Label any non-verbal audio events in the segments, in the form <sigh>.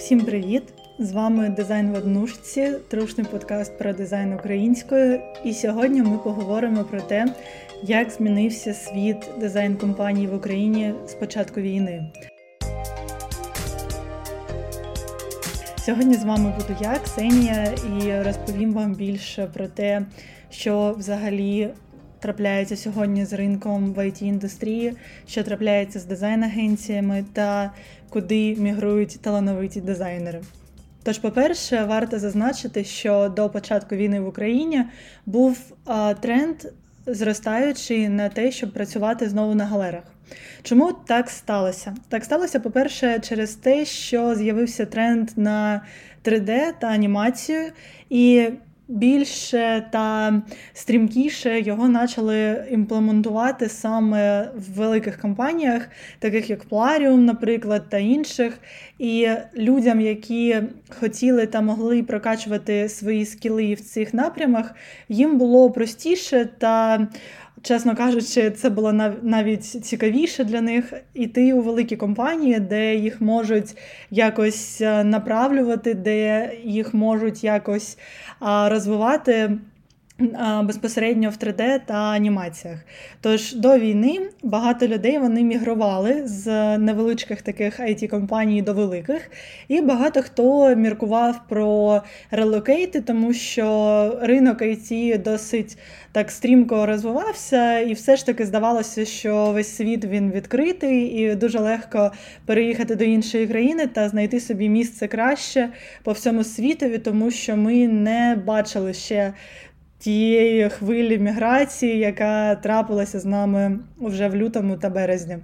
Всім привіт! З вами дизайн в однушці, трушний подкаст про дизайн українською. І сьогодні ми поговоримо про те, як змінився світ дизайн компаній в Україні з початку війни. Сьогодні з вами буду я, Ксенія, і розповім вам більше про те, що взагалі трапляється сьогодні з ринком в it індустрії, що трапляється з дизайн-агенціями та куди мігрують талановиті дизайнери. Тож, по-перше, варто зазначити, що до початку війни в Україні був тренд зростаючий на те, щоб працювати знову на галерах. Чому так сталося? Так сталося, по-перше, через те, що з'явився тренд на 3D та анімацію, і більше та стрімкіше його почали імплементувати саме в великих компаніях, таких як Plarium, наприклад, та інших. І людям, які хотіли та могли прокачувати свої скіли в цих напрямах, їм було простіше та Чесно кажучи, це було навіть цікавіше для них. Іти у великі компанії, де їх можуть якось е, направлювати, де їх можуть якось розвивати безпосередньо в 3D та анімаціях. Тож до війни багато людей вони мігрували з невеличких таких it компаній до великих, і багато хто міркував про релокейти, тому що ринок IT досить так стрімко розвивався, і все ж таки здавалося, що весь світ він відкритий, і дуже легко переїхати до іншої країни та знайти собі місце краще по всьому світові, тому що ми не бачили ще тієї хвилі міграції, яка трапилася з нами вже в лютому та березні.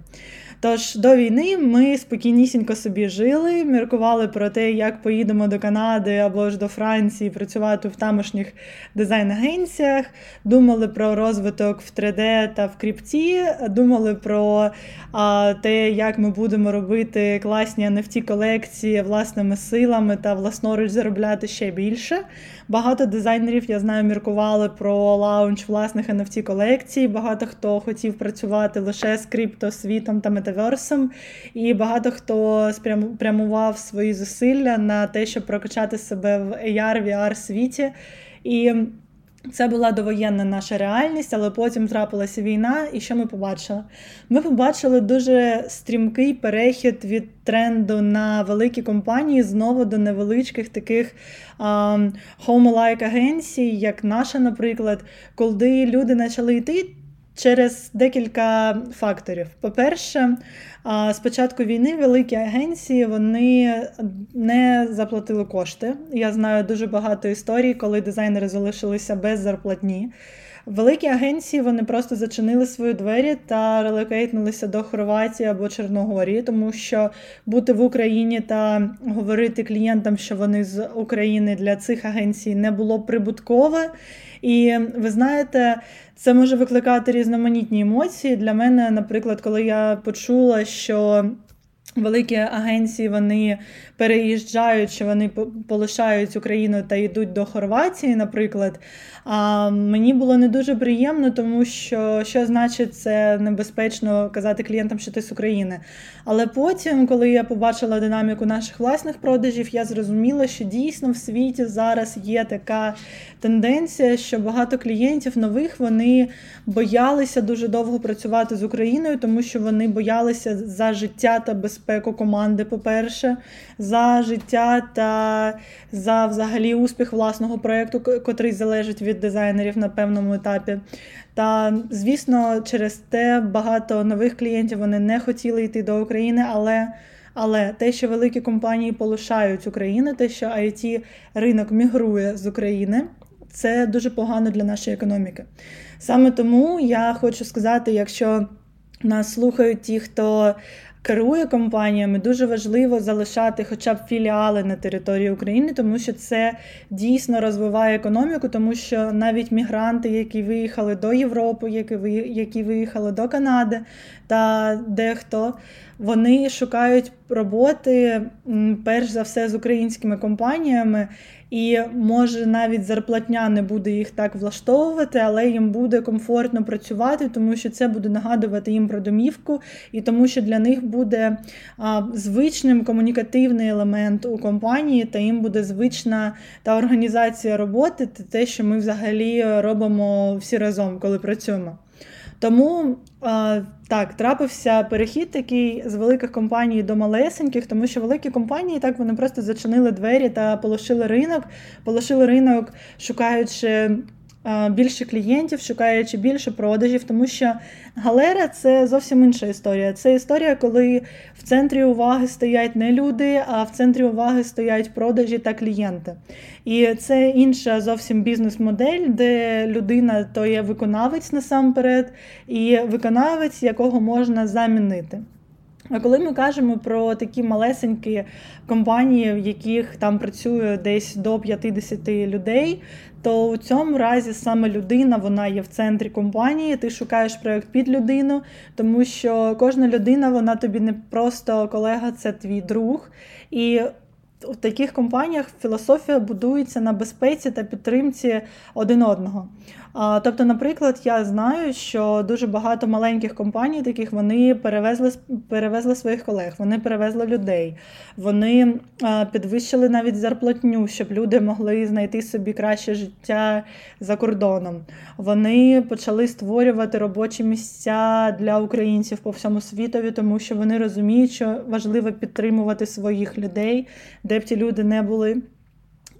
Тож до війни ми спокійнісінько собі жили, міркували про те, як поїдемо до Канади або ж до Франції працювати в тамошніх дизайн-агенціях, думали про розвиток в 3D та в крипті, думали про а, те, як ми будемо робити класні NFT колекції власними силами та власноруч заробляти ще більше. Багато дизайнерів, я знаю, міркували про launch власних NFT колекцій. Багато хто хотів працювати лише з криптосвітом та метаверсом, і багато хто спрямував свої зусилля на те, щоб прокачати себе в AR, VR світі. І це була довоєнна наша реальність, але потім трапилася війна, і що ми побачили? Ми побачили дуже стрімкий перехід від тренду на великі компанії знову до невеличких таких home-like агенцій, як наша, наприклад, коли люди почали йти через декілька факторів. По-перше, з початку війни великі агенції вони не заплатили кошти. Я знаю дуже багато історій, коли дизайнери залишилися без зарплатні. Великі агенції вони просто зачинили свої двері та релокейтнулися до Хорватії або Чорногорії, тому що бути в Україні та говорити клієнтам, що вони з України для цих агенцій не було прибуткове. І ви знаєте, це може викликати різноманітні емоції. Для мене, наприклад, коли я почула, що великі агенції вони переїжджають, що вони полишають Україну та йдуть до Хорватії, наприклад. А мені було не дуже приємно, тому що що значить це небезпечно казати клієнтам, що ти з України. Але потім, коли я побачила динаміку наших власних продажів, я зрозуміла, що дійсно в світі зараз є така тенденція, що багато клієнтів нових вони боялися дуже довго працювати з Україною, тому що вони боялися за життя та безпеку команди, по-перше, за життя та за взагалі успіх власного проєкту, котрий залежить від дизайнерів на певному етапі. Та, звісно, через те багато нових клієнтів вони не хотіли йти до України, але але те, що великі компанії полишають Україну, те, що it ринок мігрує з України, це дуже погано для нашої економіки. Саме тому я хочу сказати, якщо нас слухають ті, хто керує компаніями, дуже важливо залишати хоча б філіали на території України, тому що це дійсно розвиває економіку, тому що навіть мігранти, які виїхали до Європи, які виїхали до Канади та дехто, вони шукають роботи перш за все з українськими компаніями, і може навіть зарплатня не буде їх так влаштовувати, але їм буде комфортно працювати, тому що це буде нагадувати їм про домівку, і тому що для них буде а, звичним комунікативний елемент у компанії, та їм буде звична та організація роботи, те, що ми взагалі робимо всі разом, коли працюємо. Тому так, трапився перехід такий з великих компаній до малесеньких, тому що великі компанії так вони просто зачинили двері та полишили ринок, полишили ринок, шукаючи більше клієнтів, шукаючи більше продажів, тому що галера це зовсім інша історія. Це історія, коли в центрі уваги стоять не люди, а в центрі уваги стоять продажі та клієнти. І це інша зовсім бізнес-модель, де людина то є виконавець насамперед, і виконавець, якого можна замінити. А коли ми кажемо про такі малесенькі компанії, в яких там працює десь до 50 людей, то у цьому разі саме людина вона є в центрі компанії. Ти шукаєш проєкт під людину, тому що кожна людина вона тобі не просто колега, це твій друг. І у таких компаніях філософія будується на безпеці та підтримці один одного. Тобто, наприклад, я знаю, що дуже багато маленьких компаній, таких вони перевезли перевезли своїх колег, вони перевезли людей, вони підвищили навіть зарплатню, щоб люди могли знайти собі краще життя за кордоном. Вони почали створювати робочі місця для українців по всьому світові, тому що вони розуміють, що важливо підтримувати своїх людей, де б ті люди не були.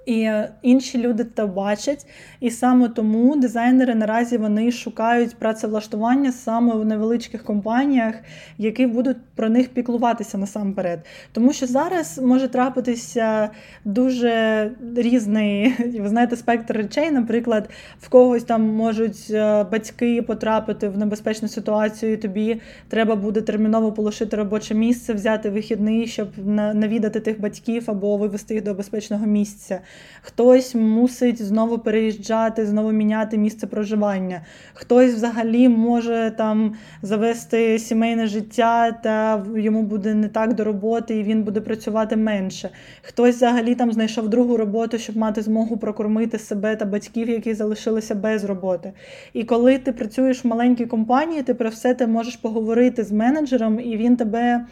І інші люди це бачать, і саме тому дизайнери наразі вони шукають працевлаштування саме у невеличких компаніях, які будуть про них піклуватися насамперед. Тому що зараз може трапитися дуже різний, <laughs> ви знаєте, спектр речей. Наприклад, в когось там можуть е, батьки потрапити в небезпечну ситуацію, і тобі треба буде терміново полишити робоче місце, взяти вихідний, щоб навідати тих батьків або вивести їх до безпечного місця. Хтось мусить знову переїжджати, знову міняти місце проживання. Хтось взагалі може там завести сімейне життя, та йому буде не так до роботи, і він буде працювати менше. Хтось взагалі там знайшов другу роботу, щоб мати змогу прокормити себе та батьків, які залишилися без роботи. І коли ти працюєш в маленькій компанії, ти про все ти можеш поговорити з менеджером, і він тебе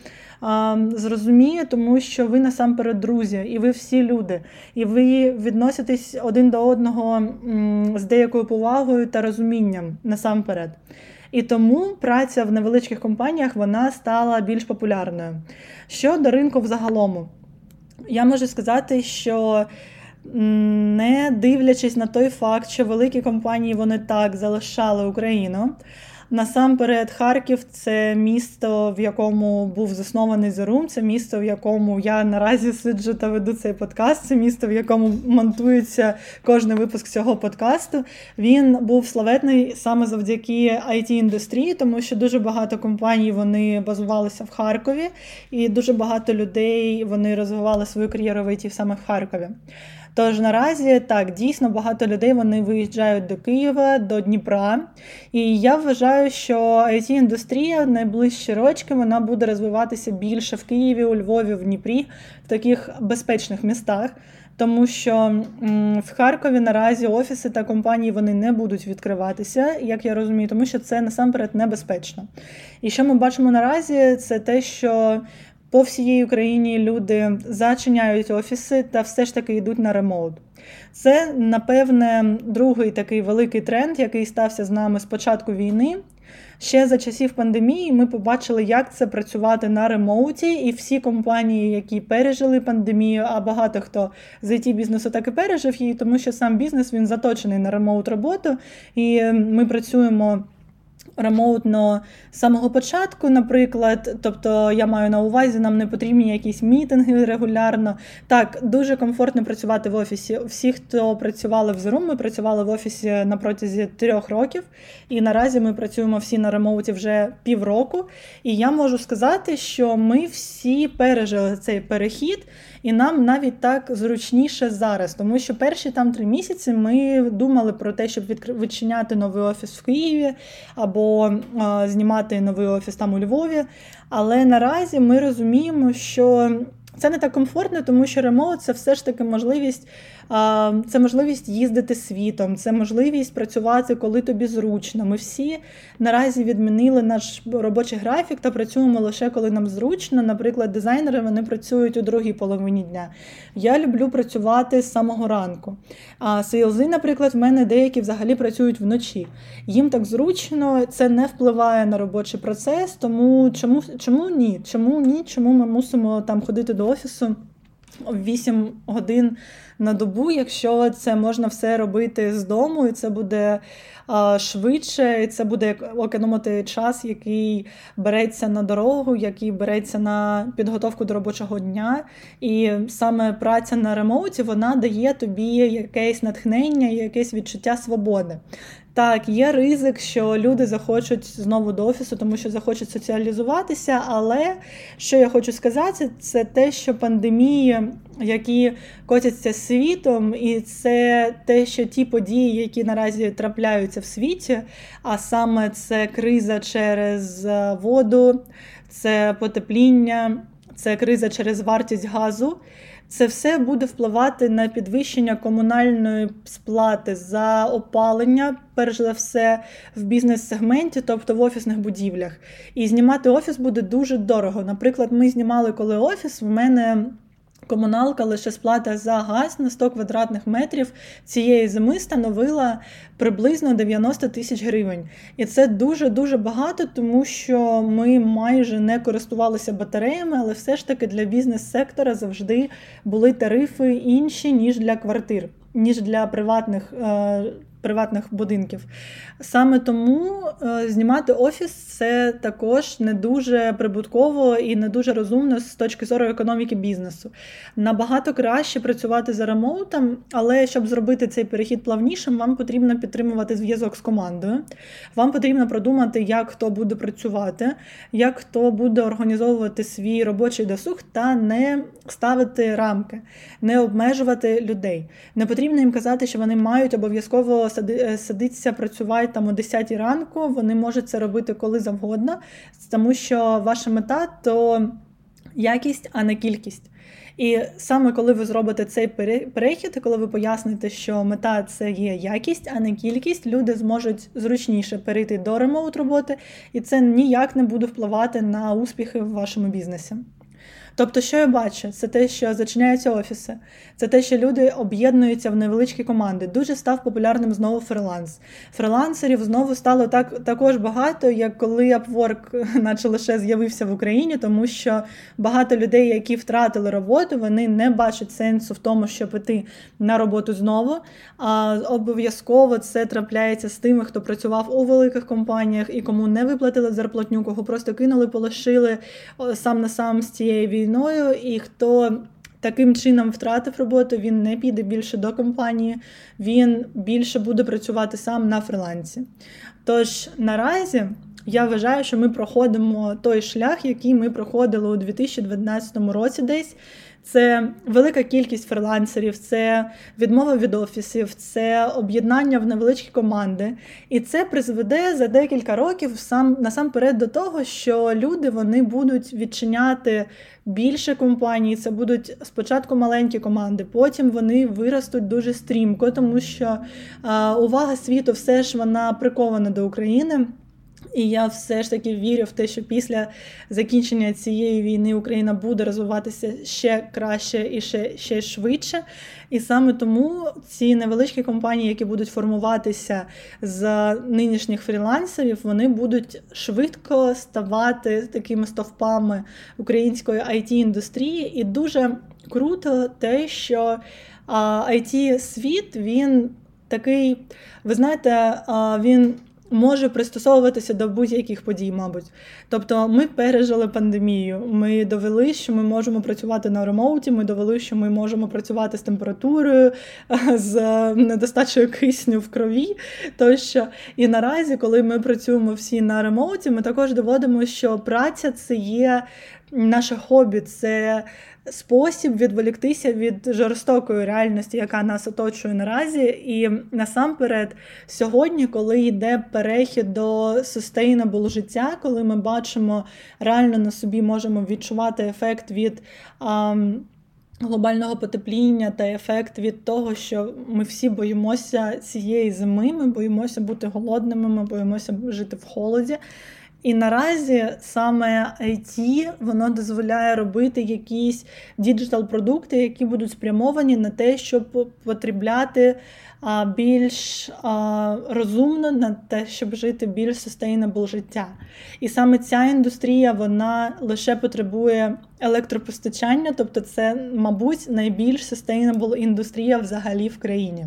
зрозуміє, тому що ви насамперед друзі, і ви всі люди, і ви відноситесь один до одного з деякою повагою та розумінням насамперед. І тому праця в невеличких компаніях вона стала більш популярною. Щодо ринку взагалом, я можу сказати, що не дивлячись на той факт, що великі компанії вони так залишали Україну. Насамперед, Харків це місто, в якому був заснований Зарум, це місто, в якому я наразі сиджу та веду цей подкаст. Це місто, в якому монтується кожний випуск цього подкасту. Він був славетний саме завдяки it індустрії, тому що дуже багато компаній вони базувалися в Харкові, і дуже багато людей вони розвивали свою кар'єру в IT саме в Харкові. Тож наразі так дійсно багато людей вони виїжджають до Києва, до Дніпра. І я вважаю, що it індустрія найближчі рочки вона буде розвиватися більше в Києві, у Львові, в Дніпрі, в таких безпечних містах. Тому що в Харкові наразі офіси та компанії вони не будуть відкриватися, як я розумію, тому що це насамперед небезпечно. І що ми бачимо наразі, це те, що по всій Україні люди зачиняють офіси та все ж таки йдуть на ремоут. Це, напевне, другий такий великий тренд, який стався з нами з початку війни. Ще за часів пандемії ми побачили, як це працювати на ремоуті, і всі компанії, які пережили пандемію, а багато хто з it бізнесу так і пережив її, тому що сам бізнес він заточений на ремоут роботу, і ми працюємо ремоутно з самого початку, наприклад. Тобто я маю на увазі, нам не потрібні якісь мітинги регулярно. Так, дуже комфортно працювати в офісі. Всі, хто працювали в Zoom, ми працювали в офісі на протязі трьох років, і наразі ми працюємо всі на ремоуті вже півроку. І я можу сказати, що ми всі пережили цей перехід. І нам навіть так зручніше зараз, тому що перші там три місяці ми думали про те, щоб відчиняти новий офіс в Києві або а, знімати новий офіс там у Львові. Але наразі ми розуміємо, що це не так комфортно, тому що ремоут це все ж таки можливість це можливість їздити світом, це можливість працювати, коли тобі зручно. Ми всі наразі відмінили наш робочий графік та працюємо лише коли нам зручно. Наприклад, дизайнери вони працюють у другій половині дня. Я люблю працювати з самого ранку. А сейлзи, наприклад, в мене деякі взагалі працюють вночі. Їм так зручно, це не впливає на робочий процес. Тому чому чому ні? Чому ні? Чому ми мусимо там ходити до офісу? 8 годин на добу, якщо це можна все робити з дому, і це буде швидше, і це буде економити час, який береться на дорогу, який береться на підготовку до робочого дня. І саме праця на ремоуті вона дає тобі якесь натхнення, якесь відчуття свободи. Так, є ризик, що люди захочуть знову до офісу, тому що захочуть соціалізуватися. Але що я хочу сказати, це те, що пандемії, які котяться світом, і це те, що ті події, які наразі трапляються в світі, а саме це криза через е, воду, це потепління, це криза через вартість газу. Це все буде впливати на підвищення комунальної сплати за опалення, перш за все, в бізнес-сегменті, тобто в офісних будівлях. І знімати офіс буде дуже дорого. Наприклад, ми знімали коли офіс, в мене. Комуналка лише сплата за газ на 100 квадратних метрів цієї зими становила приблизно 90 тисяч гривень. І це дуже-дуже багато, тому що ми майже не користувалися батареями, але все ж таки для бізнес-сектора завжди були тарифи інші, ніж для квартир, ніж для приватних. Приватних будинків. Саме тому е, знімати офіс це також не дуже прибутково і не дуже розумно з точки зору економіки бізнесу. Набагато краще працювати за ремоутом, але щоб зробити цей перехід плавнішим, вам потрібно підтримувати зв'язок з командою. Вам потрібно продумати, як хто буде працювати, як хто буде організовувати свій робочий досуг та не ставити рамки, не обмежувати людей. Не потрібно їм казати, що вони мають обов'язково Е, садитися, працювати там о 10 ранку, вони можуть це робити коли завгодно, тому що ваша мета то якість, а не кількість. І саме коли ви зробите цей перехід, коли ви поясните, що мета це є якість, а не кількість, люди зможуть зручніше перейти до ремоут роботи, і це ніяк не буде впливати на успіхи в вашому бізнесі. Тобто, що я бачу, це те, що зачиняються офіси, це те, що люди об'єднуються в невеличкі команди. Дуже став популярним знову фриланс. Фрилансерів знову стало так також багато, як коли Upwork <laughs> наче лише з'явився в Україні, тому що багато людей, які втратили роботу, вони не бачать сенсу в тому, щоб іти на роботу знову. А обов'язково це трапляється з тими, хто працював у великих компаніях і кому не виплатили зарплатню, кого просто кинули, полишили сам на сам з війни війною, і хто таким чином втратив роботу, він не піде більше до компанії, він більше буде працювати сам на фрилансі. Тож наразі. Я вважаю, що ми проходимо той шлях, який ми проходили у 2012 році, десь це велика кількість фрилансерів, це відмова від офісів, це об'єднання в невеличкі команди. І це призведе за декілька років сам насамперед до того, що люди вони будуть відчиняти більше компаній. Це будуть спочатку маленькі команди, потім вони виростуть дуже стрімко, тому що а, увага світу все ж вона прикована до України. І я все ж таки вірю в те, що після закінчення цієї війни Україна буде розвиватися ще краще і ще ще швидше. І саме тому ці невеличкі компанії, які будуть формуватися з нинішніх фрілансерів, вони будуть швидко ставати такими стовпами української it індустрії. І дуже круто те, що it світ він такий, ви знаєте, він може пристосовуватися до будь-яких подій, мабуть. Тобто, ми пережили пандемію. Ми довели, що ми можемо працювати на ремоуті. Ми довели, що ми можемо працювати з температурою, <laughs> з недостачею кисню в крові. Тощо, і наразі, коли ми працюємо всі на ремоуті, ми також доводимо, що праця це є наше хобі це спосіб відволіктися від жорстокої реальності, яка нас оточує наразі. І насамперед, сьогодні, коли йде перехід до sustainable життя, коли ми бачимо реально на собі можемо відчувати ефект від. А, Глобального потепління та ефект від того, що ми всі боїмося цієї зими, ми боїмося бути голодними, ми боїмося жити в холоді. І наразі саме IT воно дозволяє робити якісь діджитал-продукти, які будуть спрямовані на те, щоб потрібляти більш розумно на те, щоб жити більш sustainable життя. І саме ця індустрія вона лише потребує електропостачання, тобто це, мабуть, найбільш sustainable індустрія взагалі в країні.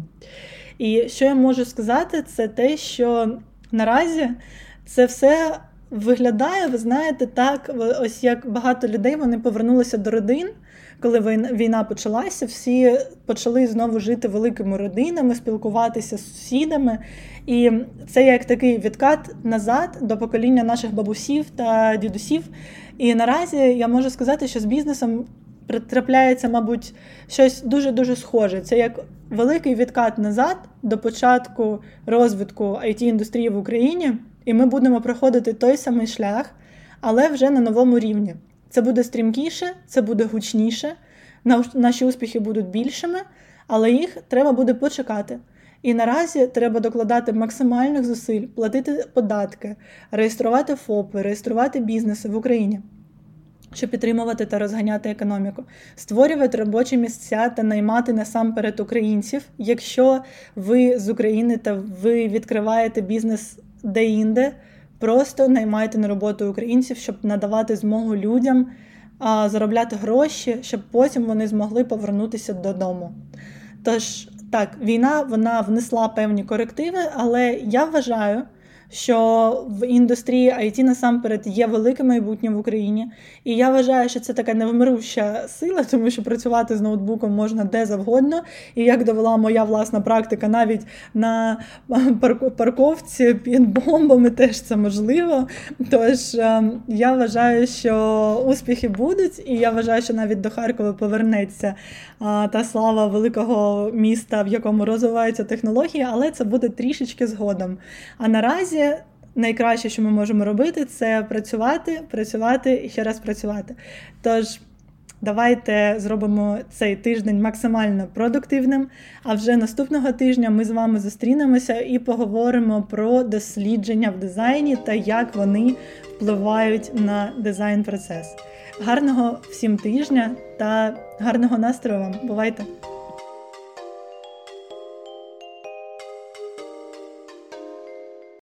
І що я можу сказати, це те, що наразі це все виглядає, ви знаєте, так, ось як багато людей вони повернулися до родин. Коли війна почалася, всі почали знову жити великими родинами, спілкуватися з сусідами. І це як такий відкат назад до покоління наших бабусів та дідусів. І наразі я можу сказати, що з бізнесом трапляється, мабуть, щось дуже-дуже схоже. Це як великий відкат назад до початку розвитку it індустрії в Україні і ми будемо проходити той самий шлях, але вже на новому рівні. Це буде стрімкіше, це буде гучніше, наші успіхи будуть більшими, але їх треба буде почекати. І наразі треба докладати максимальних зусиль, платити податки, реєструвати ФОПи, реєструвати бізнеси в Україні, щоб підтримувати та розганяти економіку, створювати робочі місця та наймати насамперед українців. Якщо ви з України та ви відкриваєте бізнес де-інде, просто наймайте на роботу українців, щоб надавати змогу людям а, заробляти гроші, щоб потім вони змогли повернутися додому. Тож, так, війна вона внесла певні корективи, але я вважаю що в індустрії IT насамперед є велике майбутнє в Україні. І я вважаю, що це така невмируща сила, тому що працювати з ноутбуком можна де завгодно. І як довела моя власна практика, навіть на парковці під бомбами теж це можливо. Тож я вважаю, що успіхи будуть, і я вважаю, що навіть до Харкова повернеться та слава великого міста, в якому розвиваються технології, але це буде трішечки згодом. А наразі наразі найкраще, що ми можемо робити, це працювати, працювати і ще раз працювати. Тож. Давайте зробимо цей тиждень максимально продуктивним. А вже наступного тижня ми з вами зустрінемося і поговоримо про дослідження в дизайні та як вони впливають на дизайн-процес. Гарного всім тижня та гарного настрою вам! Бувайте!